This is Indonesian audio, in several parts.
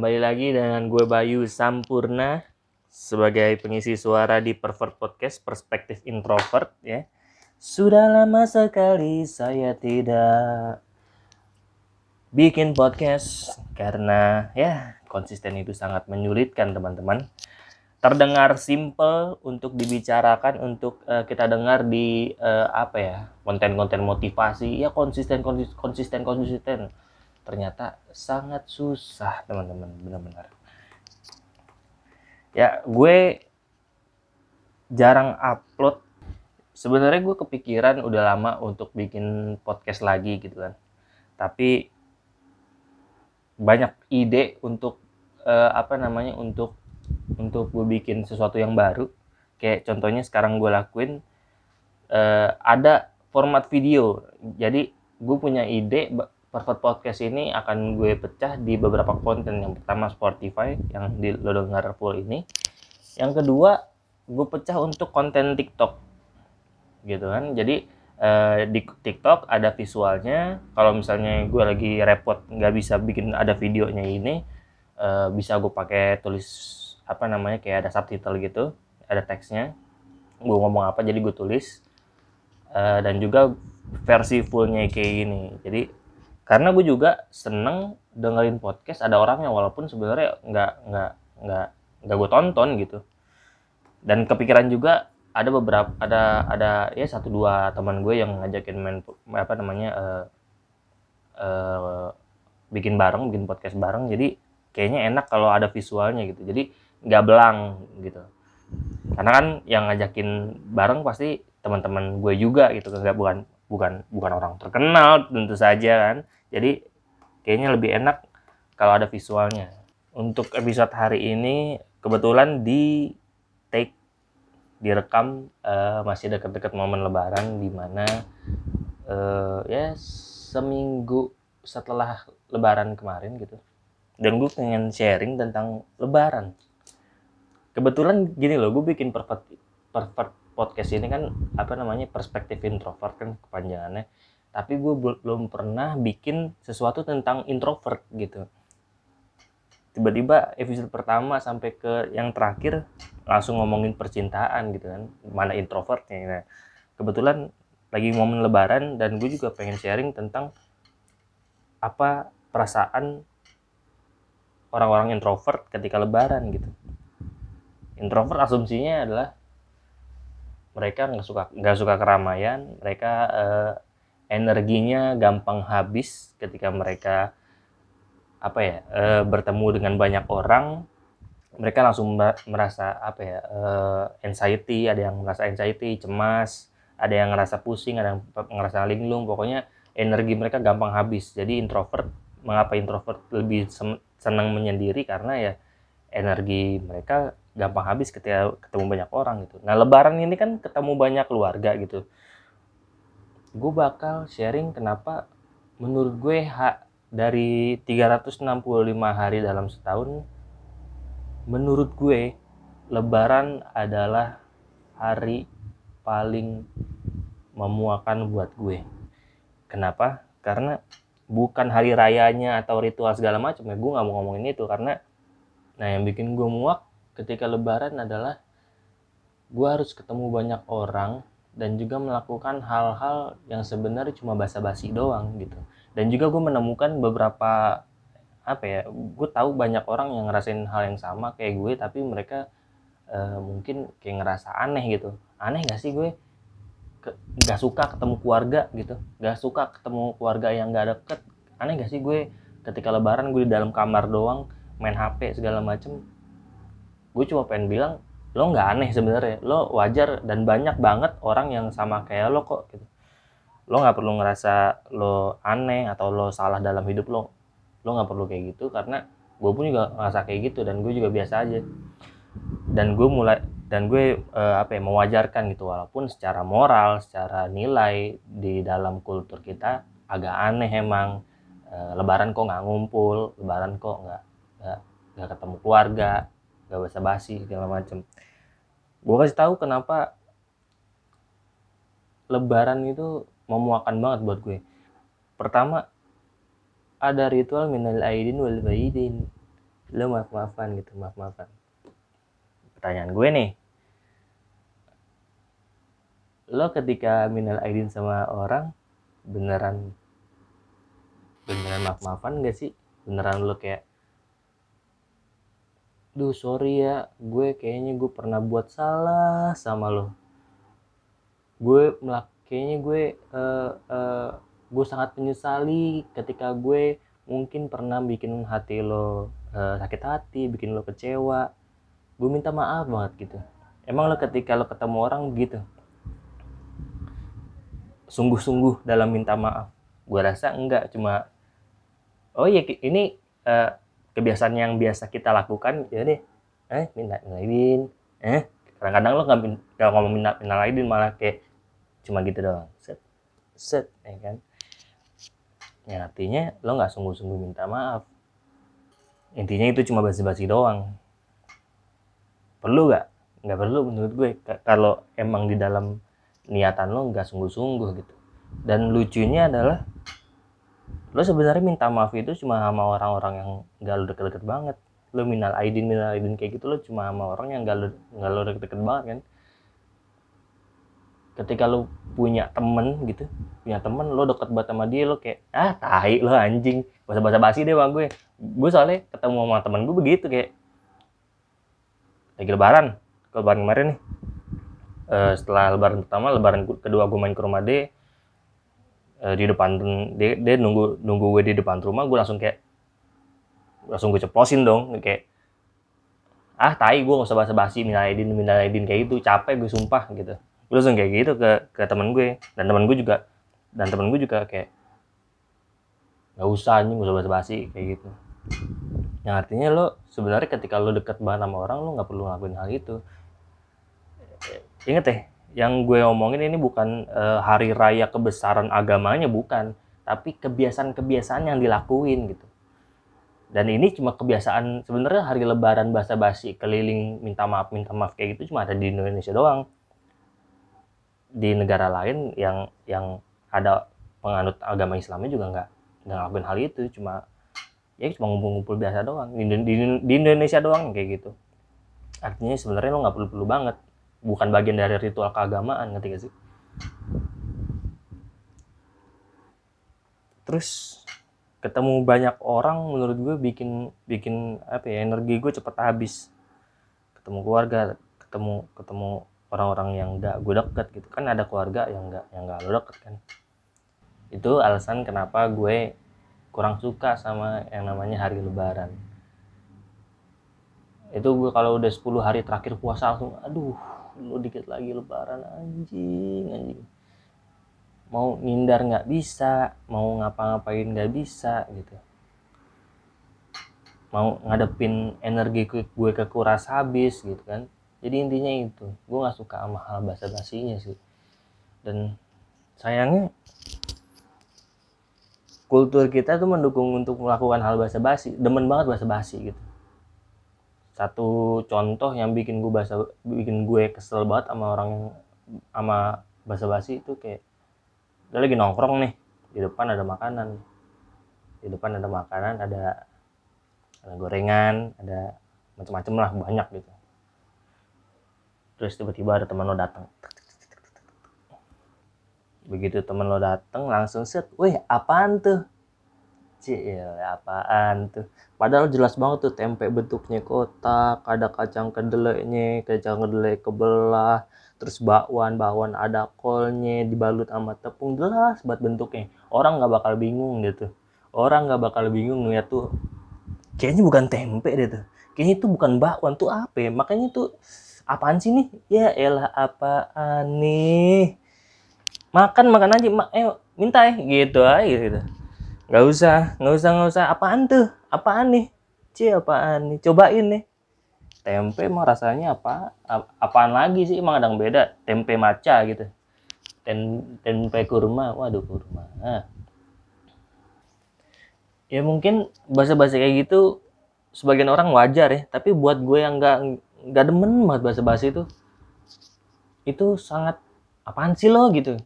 kembali lagi dengan gue Bayu Sampurna sebagai pengisi suara di Pervert Podcast Perspektif Introvert ya. Sudah lama sekali saya tidak bikin podcast karena ya konsisten itu sangat menyulitkan teman-teman. Terdengar simple untuk dibicarakan untuk uh, kita dengar di uh, apa ya konten-konten motivasi ya konsisten konsisten konsisten konsisten ternyata sangat susah teman-teman. Benar-benar. Ya gue jarang upload. Sebenarnya gue kepikiran udah lama untuk bikin podcast lagi gitu kan. Tapi banyak ide untuk uh, apa namanya untuk untuk gue bikin sesuatu yang baru. Kayak contohnya sekarang gue lakuin uh, ada format video. Jadi gue punya ide Perfect Podcast ini akan gue pecah di beberapa konten. Yang pertama Spotify yang di lo dengar full ini. Yang kedua gue pecah untuk konten TikTok. Gitu kan. Jadi eh, di TikTok ada visualnya. Kalau misalnya gue lagi repot nggak bisa bikin ada videonya ini, eh, bisa gue pakai tulis apa namanya kayak ada subtitle gitu, ada teksnya. Gue ngomong apa jadi gue tulis. Eh, dan juga versi fullnya kayak gini. Jadi karena gue juga seneng dengerin podcast ada orang yang walaupun sebenarnya nggak nggak nggak nggak gue tonton gitu. Dan kepikiran juga ada beberapa ada ada ya satu dua teman gue yang ngajakin main apa namanya uh, uh, bikin bareng bikin podcast bareng. Jadi kayaknya enak kalau ada visualnya gitu. Jadi nggak belang gitu. Karena kan yang ngajakin bareng pasti teman-teman gue juga gitu. Nggak bukan bukan bukan orang terkenal tentu saja kan jadi kayaknya lebih enak kalau ada visualnya. Untuk episode hari ini kebetulan di take direkam uh, masih dekat-dekat momen lebaran di mana uh, ya seminggu setelah lebaran kemarin gitu. Dan gue pengen sharing tentang lebaran. Kebetulan gini loh, gue bikin perfect, perfect podcast ini kan apa namanya perspektif introvert kan kepanjangannya tapi gue belum pernah bikin sesuatu tentang introvert gitu. Tiba-tiba episode pertama sampai ke yang terakhir langsung ngomongin percintaan gitu kan. Mana introvertnya nah kebetulan lagi momen lebaran dan gue juga pengen sharing tentang apa perasaan orang-orang introvert ketika lebaran gitu. Introvert asumsinya adalah mereka nggak suka nggak suka keramaian mereka uh, energinya gampang habis ketika mereka apa ya e, bertemu dengan banyak orang mereka langsung merasa apa ya e, anxiety ada yang merasa anxiety cemas ada yang ngerasa pusing ada yang ngerasa linglung pokoknya energi mereka gampang habis. Jadi introvert mengapa introvert lebih senang menyendiri? Karena ya energi mereka gampang habis ketika ketemu banyak orang gitu. Nah lebaran ini kan ketemu banyak keluarga gitu gue bakal sharing kenapa menurut gue hak dari 365 hari dalam setahun menurut gue lebaran adalah hari paling memuakan buat gue. Kenapa? Karena bukan hari rayanya atau ritual segala macam ya gue nggak mau ngomongin itu. Karena nah yang bikin gue muak ketika lebaran adalah gue harus ketemu banyak orang dan juga melakukan hal-hal yang sebenarnya cuma basa-basi doang gitu. Dan juga gue menemukan beberapa apa ya gue tahu banyak orang yang ngerasain hal yang sama kayak gue tapi mereka uh, mungkin kayak ngerasa aneh gitu. Aneh gak sih gue? Ke, suka ketemu keluarga gitu. Gak suka ketemu keluarga yang gak deket. Aneh gak sih gue? Ketika lebaran gue di dalam kamar doang main hp segala macem gue cuma pengen bilang lo nggak aneh sebenarnya. Lo wajar dan banyak banget orang yang sama kayak lo kok gitu. Lo nggak perlu ngerasa lo aneh atau lo salah dalam hidup lo. Lo nggak perlu kayak gitu karena gue pun juga ngerasa kayak gitu dan gue juga biasa aja. Dan gue mulai dan gue uh, apa ya mewajarkan gitu. Walaupun secara moral secara nilai di dalam kultur kita agak aneh emang. Uh, lebaran kok nggak ngumpul lebaran kok nggak nggak ketemu keluarga gak basa basi segala macem. Gue kasih tahu kenapa lebaran itu memuakan banget buat gue. Pertama ada ritual minal aidin wal baidin. Lo maaf maafan gitu maaf maafan pertanyaan gue nih. Lo ketika minal aidin sama orang beneran beneran maaf maafan gak sih? Beneran lo kayak duh sorry ya gue kayaknya gue pernah buat salah sama lo. Gue melak kayaknya gue uh, uh, gue sangat menyesali ketika gue mungkin pernah bikin hati lo uh, sakit hati bikin lo kecewa. Gue minta maaf banget gitu. Emang lo ketika lo ketemu orang gitu sungguh-sungguh dalam minta maaf. Gue rasa enggak cuma oh iya ini uh, kebiasaan yang biasa kita lakukan ya deh eh minta lain eh kadang-kadang lo nggak nggak ngomong minta lain malah kayak cuma gitu doang. Set set ya kan? Ya artinya lo nggak sungguh-sungguh minta maaf. Intinya itu cuma basi-basi doang. Perlu gak nggak perlu menurut gue. Kalau emang di dalam niatan lo nggak sungguh-sungguh gitu. Dan lucunya adalah lo sebenarnya minta maaf itu cuma sama orang-orang yang nggak lo deket-deket banget. Lo minal aidin minal aidin kayak gitu lo cuma sama orang yang nggak lo nggak lo deket-deket banget kan? Ketika lo punya temen gitu punya temen lo deket banget sama dia lo kayak ah tahi lo anjing. Bahasa bahasa basi deh bang gue. Gue soalnya ketemu sama temen gue begitu kayak lagi lebaran. Lebaran kemarin nih uh, setelah lebaran pertama lebaran kedua gue main ke rumah dia uh, di depan dia, dia nunggu nunggu gue di depan rumah gue langsung kayak langsung gue ceplosin dong kayak ah tai gue gak usah basa basi minal aidin minal aidin kayak gitu. Capek gue sumpah gitu. Gue langsung kayak gitu ke ke teman gue dan teman gue juga dan teman gue juga kayak nggak usah nih gak usah basa-basi kayak gitu. Yang artinya lo sebenarnya ketika lo deket banget sama orang lo nggak perlu ngelakuin hal itu. Inget deh yang gue omongin ini bukan uh, hari raya kebesaran agamanya bukan. Tapi kebiasaan-kebiasaan yang dilakuin gitu. Dan ini cuma kebiasaan sebenarnya hari lebaran basa-basi keliling minta maaf minta maaf kayak gitu cuma ada di Indonesia doang. Di negara lain yang yang ada penganut agama Islamnya juga nggak nggak ngelakuin hal itu. Cuma ya cuma ngumpul-ngumpul biasa doang. Di, di, di Indonesia doang kayak gitu. Artinya sebenarnya lo nggak perlu-perlu banget bukan bagian dari ritual keagamaan ngerti gak sih? Terus ketemu banyak orang menurut gue bikin bikin apa ya energi gue cepet habis. Ketemu keluarga ketemu ketemu orang-orang yang gak gue deket gitu. Kan ada keluarga yang gak yang gak lo deket kan. Itu alasan kenapa gue kurang suka sama yang namanya hari lebaran. Itu gue kalau udah 10 hari terakhir puasa langsung aduh lu dikit lagi lebaran anjing anjing. Mau ngindar nggak bisa mau ngapa-ngapain nggak bisa gitu. Mau ngadepin energi gue kekuras habis gitu kan. Jadi intinya itu gue nggak suka sama hal basa basinya sih. Dan sayangnya kultur kita tuh mendukung untuk melakukan hal basa basi demen banget basa basi gitu satu contoh yang bikin gue basa bikin gue kesel banget sama orang sama basa basi itu kayak dia lagi nongkrong nih di depan ada makanan. Di depan ada makanan ada ada gorengan ada macam-macam lah banyak gitu. Terus tiba-tiba ada teman lo datang begitu teman lo datang langsung set wih apaan tuh Cil, apaan tuh. Padahal jelas banget tuh tempe bentuknya kotak ada kacang kedelainya kacang kedelai kebelah terus bakwan bakwan ada kolnya dibalut sama tepung jelas buat bentuknya. Orang nggak bakal bingung gitu orang nggak bakal bingung ngeliat tuh kayaknya bukan tempe deh tuh. Kayaknya itu bukan bakwan tuh apa ya? Makanya tuh apaan sih nih? Ya elah apaan nih? Makan makan aja ma eh minta ya gitu aja gitu nggak usah nggak usah nggak usah. Apaan tuh? Apaan nih? Cie apaan nih? Cobain nih. Tempe emang rasanya apa apaan lagi sih? Emang ada yang beda. Tempe maca gitu. Tem tempe kurma. Waduh kurma. Nah. ya mungkin bahasa-bahasa kayak gitu sebagian orang wajar ya. Tapi buat gue yang nggak nggak demen banget bahasa bahasa itu itu sangat apaan sih lo gitu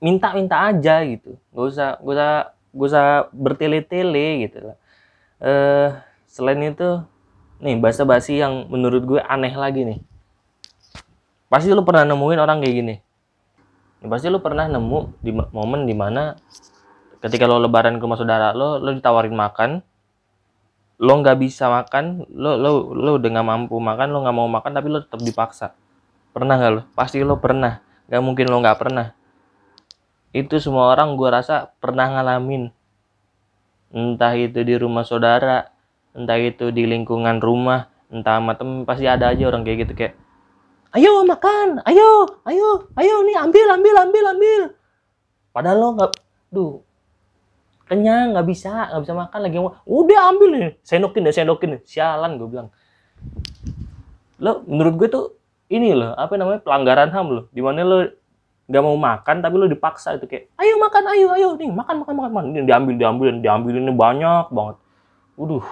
minta minta aja gitu. Gak usah gak usah gak usah bertele-tele gitu lah. Eh selain itu nih bahasa basi yang menurut gue aneh lagi nih. Pasti lu pernah nemuin orang kayak gini? Ya, pasti lu pernah nemu di momen di mana ketika lo lebaran ke rumah saudara lo lo ditawarin makan lo nggak bisa makan lo lo lo udah nggak mampu makan lo nggak mau makan tapi lo tetap dipaksa. Pernah nggak lo? Pasti lo pernah. Nggak mungkin lo nggak pernah itu semua orang gue rasa pernah ngalamin. Entah itu di rumah saudara entah itu di lingkungan rumah entah sama temen pasti ada aja orang kayak gitu kayak ayo makan ayo ayo ayo nih ambil ambil ambil ambil. Padahal lo nggak duh kenyang nggak bisa nggak bisa makan lagi. Udah ambil nih sendokin deh sendokin sialan gue bilang. Lo menurut gue tuh ini loh apa namanya pelanggaran ham loh. Di mana lo nggak mau makan tapi lo dipaksa itu kayak ayo makan ayo ayo. Nih makan makan makan, makan. ini diambil diambil diambil ini banyak banget. Waduh.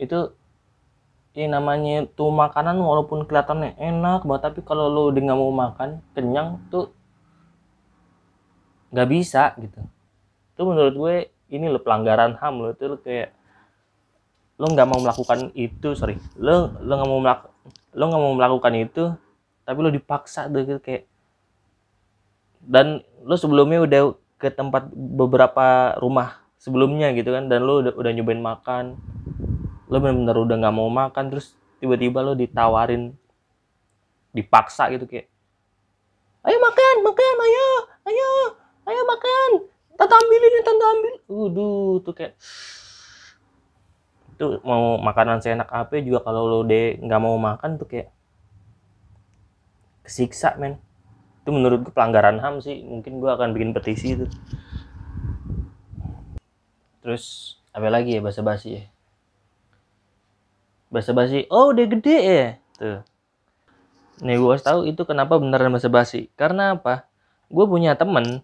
Itu ini namanya tuh makanan walaupun kelihatannya enak banget tapi kalau lo udah nggak mau makan kenyang tuh nggak bisa gitu. Itu menurut gue ini lo pelanggaran ham lo itu lo kayak lo nggak mau melakukan itu sorry. Lo lo nggak mau melak lo nggak mau melakukan itu tapi lo dipaksa tuh gitu kayak dan lo sebelumnya udah ke tempat beberapa rumah sebelumnya gitu kan dan lo udah, udah nyobain makan lo bener-bener udah nggak mau makan terus tiba-tiba lo ditawarin dipaksa gitu kayak ayo makan makan ayo ayo ayo makan tante ambil ini tante ambil. Udah tuh kayak tuh mau makanan seenak apa juga kalau lo deh nggak mau makan tuh kayak kesiksa men. Itu menurut gue pelanggaran ham sih. Mungkin gue akan bikin petisi itu. Terus apa lagi ya? Bahasa basi ya? Bahasa basi oh udah gede ya? Tuh. Nih gue tahu itu kenapa beneran bahasa basi karena apa? Gue punya temen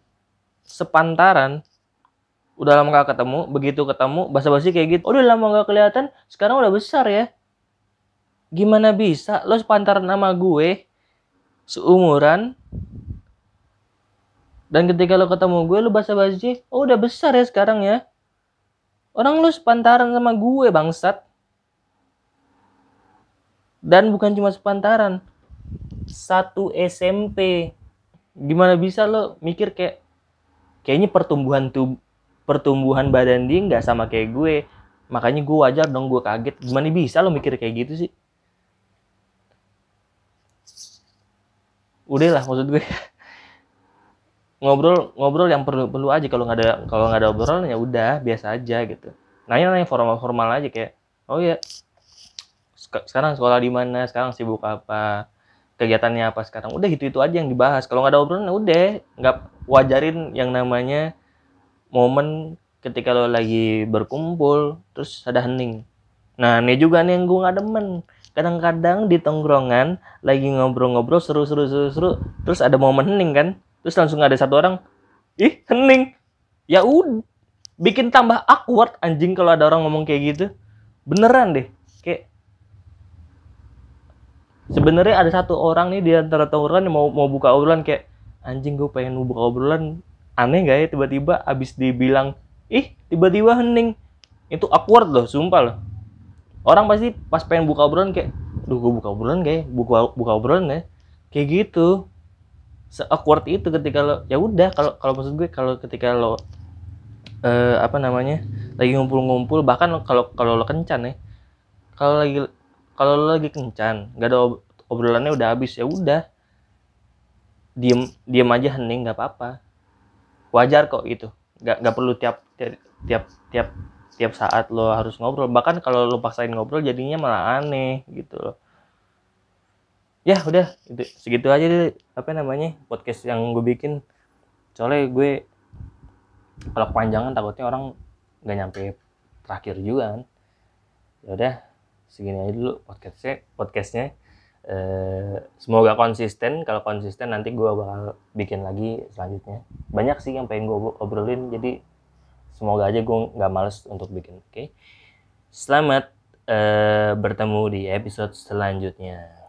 sepantaran udah lama gak ketemu begitu ketemu bahasa basi kayak gitu udah lama gak kelihatan sekarang udah besar ya. Gimana bisa? Lo sepantaran sama gue seumuran. Dan ketika lo ketemu gue lo bahasa basi oh udah besar ya sekarang ya. Orang lo sepantaran sama gue bangsat. Dan bukan cuma sepantaran satu SMP gimana bisa lo mikir kayak kayaknya pertumbuhan tuh pertumbuhan badan dia nggak sama kayak gue. Makanya gue wajar dong gue kaget. Gimana bisa lo mikir kayak gitu sih udah lah maksud gue. Ngobrol ngobrol yang perlu perlu aja. Kalau nggak ada kalau nggak ada obrolan ya udah biasa aja gitu. Nanya nanya formal formal aja kayak oh ya sekarang sekolah di mana? Sekarang sibuk apa? Kegiatannya apa sekarang? Udah gitu itu aja yang dibahas. Kalau nggak ada obrolan ya udah. Nggak wajarin yang namanya momen ketika lo lagi berkumpul terus ada hening. Nah ini juga nih yang gue nggak demen kadang-kadang di tongkrongan lagi ngobrol-ngobrol seru-seru seru-seru terus ada momen hening kan? Terus langsung ada satu orang ih hening. Ya udah bikin tambah awkward anjing kalau ada orang ngomong kayak gitu. Beneran deh kayak sebenarnya ada satu orang nih di antara tongkrongan yang mau mau buka obrolan kayak anjing gue pengen buka obrolan. Aneh gak ya tiba-tiba abis dibilang ih tiba-tiba hening. Itu awkward loh sumpah loh orang pasti pas pengen buka obrolan kayak duh gue buka obrolan kayak buka buka obrolan ya? Kayak gitu. Se awkward itu ketika lo ya udah kalau kalau maksud gue kalau ketika lo eh, apa namanya lagi ngumpul-ngumpul bahkan kalau kalau lo kencan ya kalau lagi kalau lo lagi kencan nggak ada obrolannya udah habis ya udah. Diem diem aja hening nggak apa-apa. Wajar kok gitu. Nggak nggak perlu tiap tiap tiap saat lo harus ngobrol. Bahkan kalau lo paksain ngobrol jadinya malah aneh gitu loh. Ya udah. Itu segitu aja deh apa namanya podcast yang gue bikin. Soalnya gue kalau kepanjangan takutnya orang nggak nyampe terakhir juga kan. Ya udah segini aja dulu podcastnya podcastnya. Eh, semoga konsisten. Kalau konsisten nanti gue bakal bikin lagi selanjutnya. Banyak sih yang pengen gue obrolin jadi semoga aja gue nggak males untuk bikin oke okay? selamat uh, bertemu di episode selanjutnya